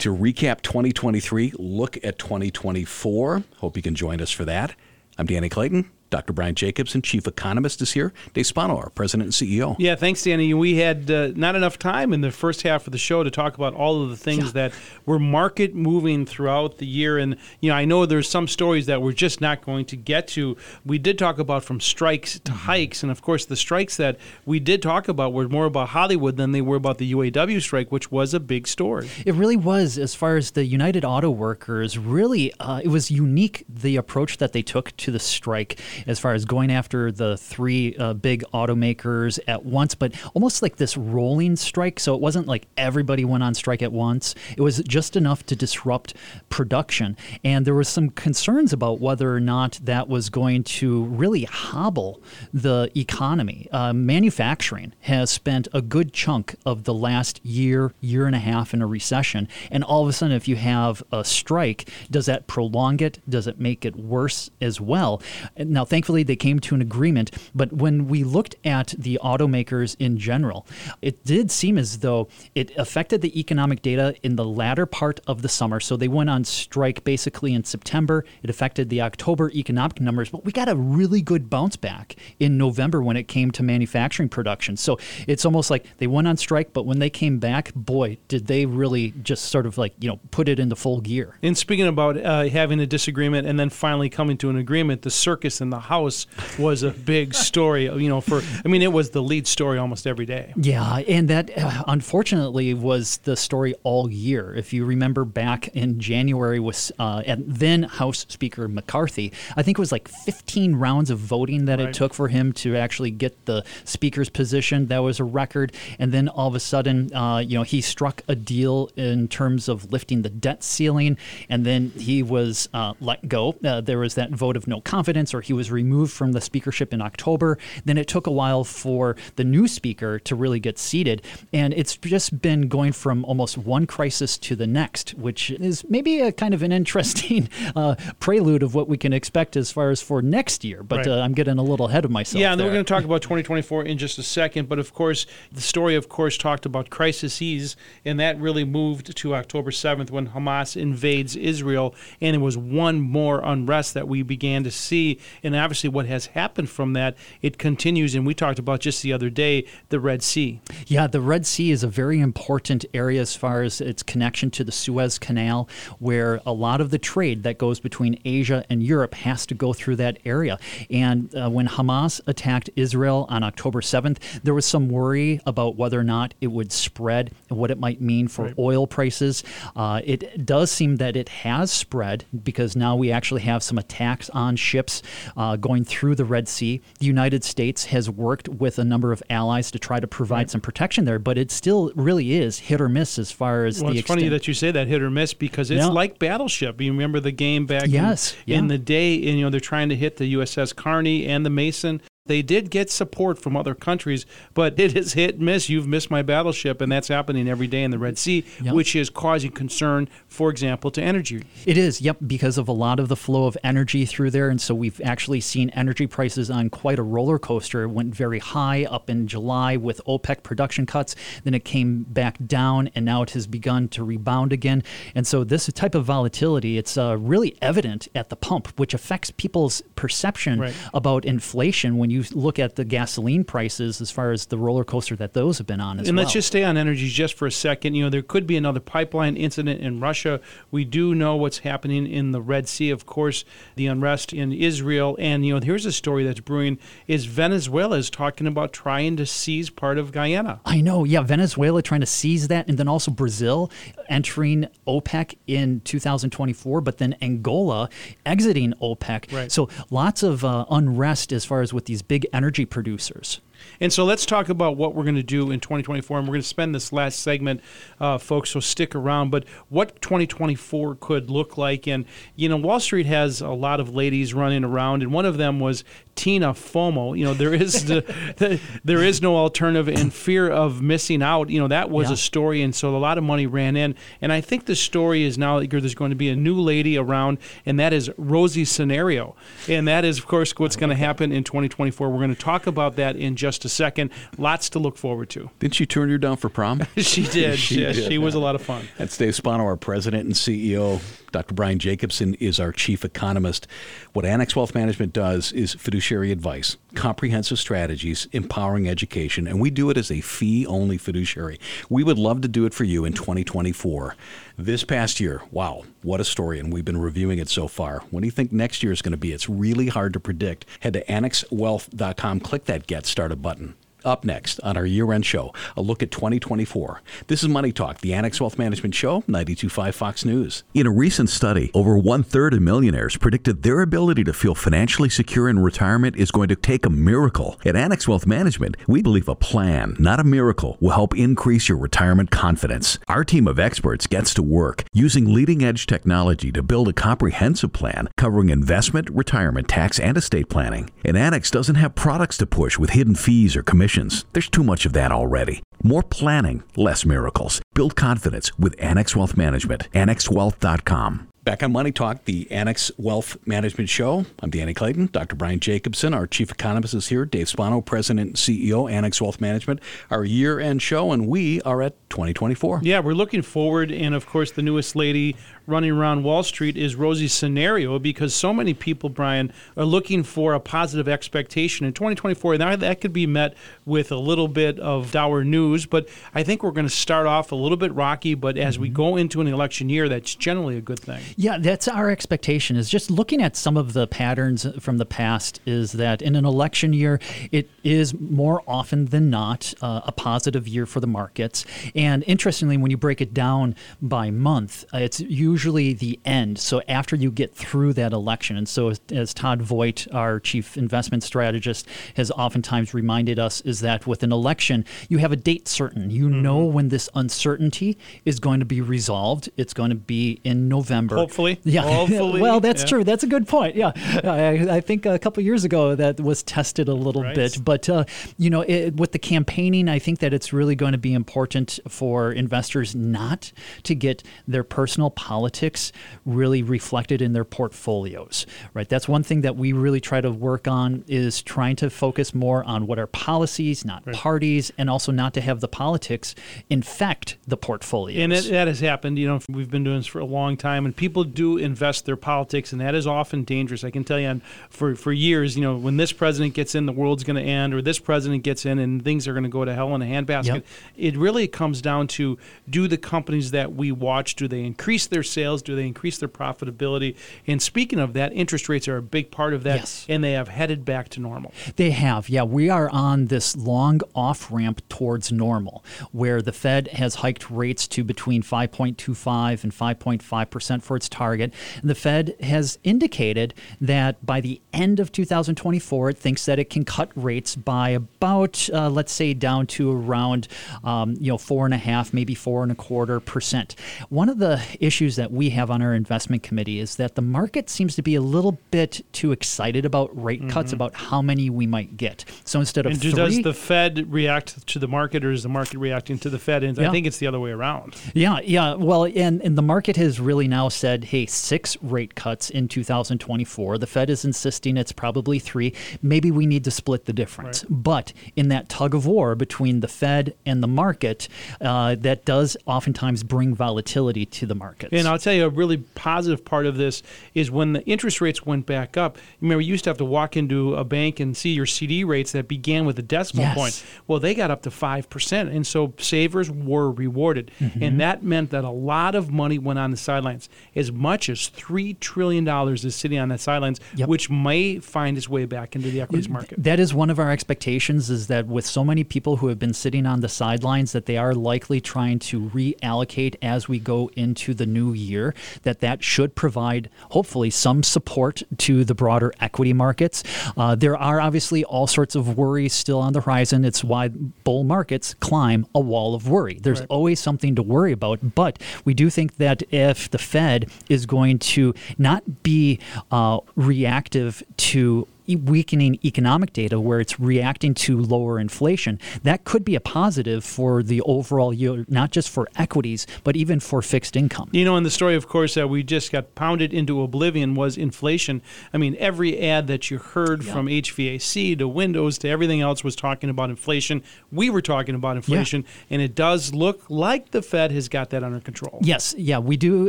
to recap 2023, look at 2024. Hope you can join us for that. I'm Danny Clayton. Dr. Brian Jacobsen, Chief Economist, is here. Dave Spano, our President and CEO. Yeah, thanks, Danny. We had uh, not enough time in the first half of the show to talk about all of the things yeah. that were market moving throughout the year. And, you know, I know there's some stories that we're just not going to get to. We did talk about from strikes to mm-hmm. hikes. And, of course, the strikes that we did talk about were more about Hollywood than they were about the UAW strike, which was a big story. It really was. As far as the United Auto Workers, really, uh, it was unique the approach that they took to the strike as far as going after the three uh, big automakers at once, but almost like this rolling strike. So it wasn't like everybody went on strike at once. It was just enough to disrupt production. And there was some concerns about whether or not that was going to really hobble the economy. Uh, manufacturing has spent a good chunk of the last year, year and a half in a recession. And all of a sudden, if you have a strike, does that prolong it? Does it make it worse as well? Now, thankfully, they came to an agreement. But when we looked at the automakers in general, it did seem as though it affected the economic data in the latter part of the summer. So they went on strike basically in September. It affected the October economic numbers, but we got a really good bounce back in November when it came to manufacturing production. So it's almost like they went on strike, but when they came back, boy, did they really just sort of like, you know, put it into full gear. And speaking about uh, having a disagreement and then finally coming to an agreement, the circus in the House was a big story. You know, for I mean, it was the lead story almost every day. Yeah, and that uh, unfortunately was the story all year. If you remember back in January, was uh, and then House Speaker McCarthy. I think it was like 15 rounds of voting that right. it took for him to actually get the speaker's position. That was a record. And then all of a sudden, uh, you know, he struck a deal in terms of lifting the debt ceiling, and then he was uh, let go. Uh, there was that vote of no confidence, or he was removed removed from the speakership in October. Then it took a while for the new speaker to really get seated. And it's just been going from almost one crisis to the next, which is maybe a kind of an interesting uh, prelude of what we can expect as far as for next year. But right. uh, I'm getting a little ahead of myself. Yeah, and then we're going to talk about 2024 in just a second. But of course, the story, of course, talked about crises, and that really moved to October 7th when Hamas invades Israel. And it was one more unrest that we began to see. And obviously, what has happened from that, it continues. And we talked about just the other day the Red Sea. Yeah, the Red Sea is a very important area as far as its connection to the Suez Canal, where a lot of the trade that goes between Asia and Europe has to go through that area. And uh, when Hamas attacked Israel on October 7th, there was some worry about whether or not it would spread and what it might mean for right. oil prices. Uh, it does seem that it has spread because now we actually have some attacks on ships uh, Uh, going through the Red Sea. The United States has worked with a number of allies to try to provide right. some protection there, but it still really is hit or miss as far as well, the. It's extent. funny that you say that hit or miss because it's yeah. like Battleship. You remember the game back yes, in, yeah. in the day, and you know they're trying to hit the USS Carney and the Mason. They did get support from other countries, but it is hit and miss. You've missed my battleship, and that's happening every day in the Red Sea, yep. which is causing concern, for example, to energy. It is, yep, because of a lot of the flow of energy through there. And so we've actually seen energy prices on quite a roller coaster. It went very high up in July with OPEC production cuts. Then it came back down, and now it has begun to rebound again. And so this type of volatility, it's uh, really evident at the pump, which affects people's perception right. about inflation when you you look at the gasoline prices as far as the roller coaster that those have been on as and well. let's just stay on energy just for a second. You know, there could be another pipeline incident in Russia. We do know what's happening in the Red Sea, of course, the unrest in Israel. And, you know, here's a story that's brewing is Venezuela is talking about trying to seize part of Guyana. I know. Yeah, Venezuela trying to seize that. And then also Brazil entering OPEC in 2024, but then Angola exiting OPEC. Right. So lots of uh, unrest as far as with these big energy producers. And so let's talk about what we're going to do in 2024. And we're going to spend this last segment, uh, folks, so stick around. But what 2024 could look like. And, you know, Wall Street has a lot of ladies running around, and one of them was Tina FOMO. You know, there is the, the, there is no alternative, in fear of missing out. You know, that was Yeah. a story, and so a lot of money ran in. And I think the story is now that there's going to be a new lady around, and that is Rosie Scenario, and that is, of course, what's going to happen in 2024. We're going to talk about that in just a second. Lots to look forward to. Didn't she turn you down for prom? she did. She Yeah, did. she was a lot of fun. That's Dave Spano, our president and CEO. Dr. Brian Jacobsen is our chief economist. What Annex Wealth Management does is fiduciary advice, comprehensive strategies, empowering education, and we do it as a fee only fiduciary. We would love to do it for you in 2024. This past year, wow, what a story, and we've been reviewing it so far. What do you think next year is going to be? It's really hard to predict. Head to annexwealth.com, click that Get Started button. Up next on our year end show, a look at 2024. This is Money Talk, the Annex Wealth Management Show, 925 Fox News. In a recent study, over one third of millionaires predicted their ability to feel financially secure in retirement is going to take a miracle. At Annex Wealth Management, we believe a plan, not a miracle, will help increase your retirement confidence. Our team of experts gets to work using leading edge technology to build a comprehensive plan covering investment, retirement, tax, and estate planning. And Annex doesn't have products to push with hidden fees or commissions. There's too much of that already. More planning, less miracles. Build confidence with Annex Wealth Management. AnnexWealth.com. Back on Money Talk, the Annex Wealth Management Show. I'm Danny Clayton. Dr. Brian Jacobsen, our chief economist, is here. Dave Spano, president and CEO, Annex Wealth Management. Our year end show, and we are at 2024. Yeah, we're looking forward, and of course, the newest lady running around Wall Street is Rosie Scenario because so many people, Brian, are looking for a positive expectation in 2024. Now that could be met with a little bit of dour news, but I think we're going to start off a little bit rocky. But as we go into an election year, that's generally a good thing. Yeah, that's our expectation. Is just looking at some of the patterns from the past. Is that in an election year, it is more often than not uh, a positive year for the markets. And interestingly, when you break it down by month, uh, it's usually the end. So after you get through that election, and so as, as Todd Voigt, our chief investment strategist, has oftentimes reminded us, is that with an election, you have a date certain. You know when this uncertainty is going to be resolved. It's going to be in November. Hopefully. Yeah. Hopefully. well, that's Yeah. true. That's a good point. Yeah. I, I think a couple years ago that was tested a little Right. bit. But, uh, you know, it, with the campaigning, I think that it's really going to be important for investors not to get their personal politics really reflected in their portfolios, right? That's one thing that we really try to work on is trying to focus more on what are policies, not parties, and also not to have the politics infect the portfolios. And it, that has happened. You know, we've been doing this for a long time, and people do invest their politics, and that is often dangerous. I can tell you, on, for for years, you know, when this president gets in, the world's going to end, or this president gets in, and things are going to go to hell in a handbasket. Yep. It really comes down to: do the companies that we watch do they increase their sales? Do they increase their profitability? And speaking of that, interest rates are a big part of that, Yes. and they have headed back to normal. They have, yeah. We are on this long off ramp towards normal, where the Fed has hiked rates to between 5.25 and 5.5 percent for its target. And the Fed has indicated that by the end of 2024, it thinks that it can cut rates by about, uh, let's say, down to around, um, you know, four and a half, maybe four and a quarter percent. One of the issues that we have on our investment committee is that the market seems to be a little bit too excited about rate cuts, about how many we might get. So instead of And three, does the Fed react to the market, or is the market reacting to the Fed? And I think it's the other way around. Yeah, yeah. Well, and, and the market has really now said, hey, six rate cuts in 2024. The Fed is insisting it's probably three. Maybe we need to split the difference. But in that tug of war between the Fed and the market, uh, that does oftentimes bring volatility to the markets. And I'll tell you a really positive part of this is when the interest rates went back up. Remember, you used to have to walk into a bank and see your CD rates that began with a decimal Yes. point. Well, they got up to 5%. And so savers were rewarded. Mm-hmm. And that meant that a lot of money went on the sidelines. As much as $3 trillion is sitting on the sidelines, Yep. which may find its way back into the equities market. That is one of our expectations is that with so many people who have been sitting on the sidelines that they are likely trying to reallocate as we go into the new year, that that should provide hopefully some support to the broader equity markets. Uh, there are obviously all sorts of worries still on the horizon. It's why bull markets climb a wall of worry. There's right. always something to worry about, but we do think that if the Fed is going to not be uh, reactive to weakening economic data where it's reacting to lower inflation, that could be a positive for the overall yield, not just for equities, but even for fixed income. You know, in the story, of course, that we just got pounded into oblivion was inflation. I mean, every ad that you heard yeah. from HVAC to Windows to everything else was talking about inflation. We were talking about inflation, yeah. and it does look like the Fed has got that under control. Yes, yeah, we do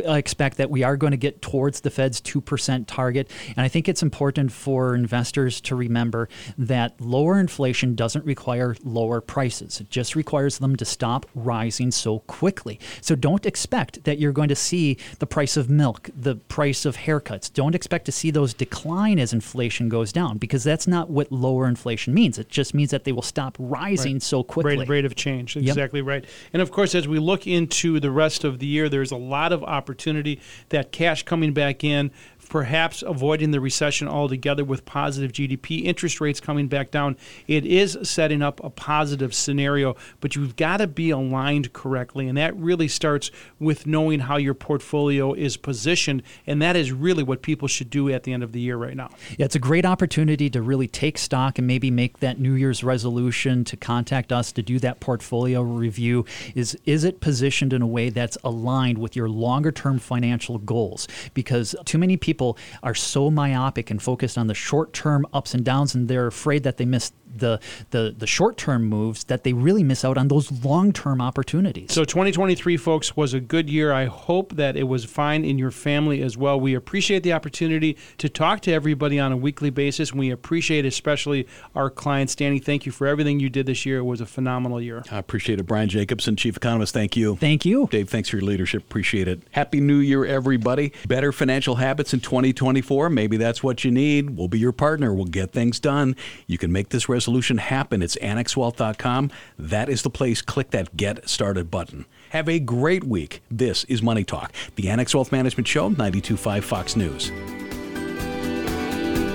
expect that we are going to get towards the Fed's 2% target. And I think it's important for investors investors to remember that lower inflation doesn't require lower prices. It just requires them to stop rising so quickly. So don't expect that you're going to see the price of milk, the price of haircuts. Don't expect to see those decline as inflation goes down because that's not what lower inflation means. It just means that they will stop rising right. so quickly. Rate, rate of change. Exactly yep. right. And of course, as we look into the rest of the year, there's a lot of opportunity that cash coming back in perhaps avoiding the recession altogether with positive GDP, interest rates coming back down. It is setting up a positive scenario, but you've got to be aligned correctly. And that really starts with knowing how your portfolio is positioned. And that is really what people should do at the end of the year right now. Yeah, it's a great opportunity to really take stock and maybe make that New Year's resolution to contact us to do that portfolio review. Is, is it positioned in a way that's aligned with your longer term financial goals? Because too many people are so myopic and focused on the short term ups and downs, and they're afraid that they miss the the, the short term moves that they really miss out on those long term opportunities. So 2023, folks, was a good year. I hope that it was fine in your family as well. We appreciate the opportunity to talk to everybody on a weekly basis. We appreciate especially our clients. Danny, thank you for everything you did this year. It was a phenomenal year. I appreciate it. Brian Jacobsen, Chief Economist, thank you. Thank you. Dave, thanks for your leadership. Appreciate it. Happy New Year, everybody. Better financial habits in 2024. Maybe that's what you need. We'll be your partner. We'll get things done. You can make this resolution happen. It's annexwealth.com. That is the place. Click that Get Started button. Have a great week. This is Money Talk, the Annex Wealth Management Show, 925 Fox News.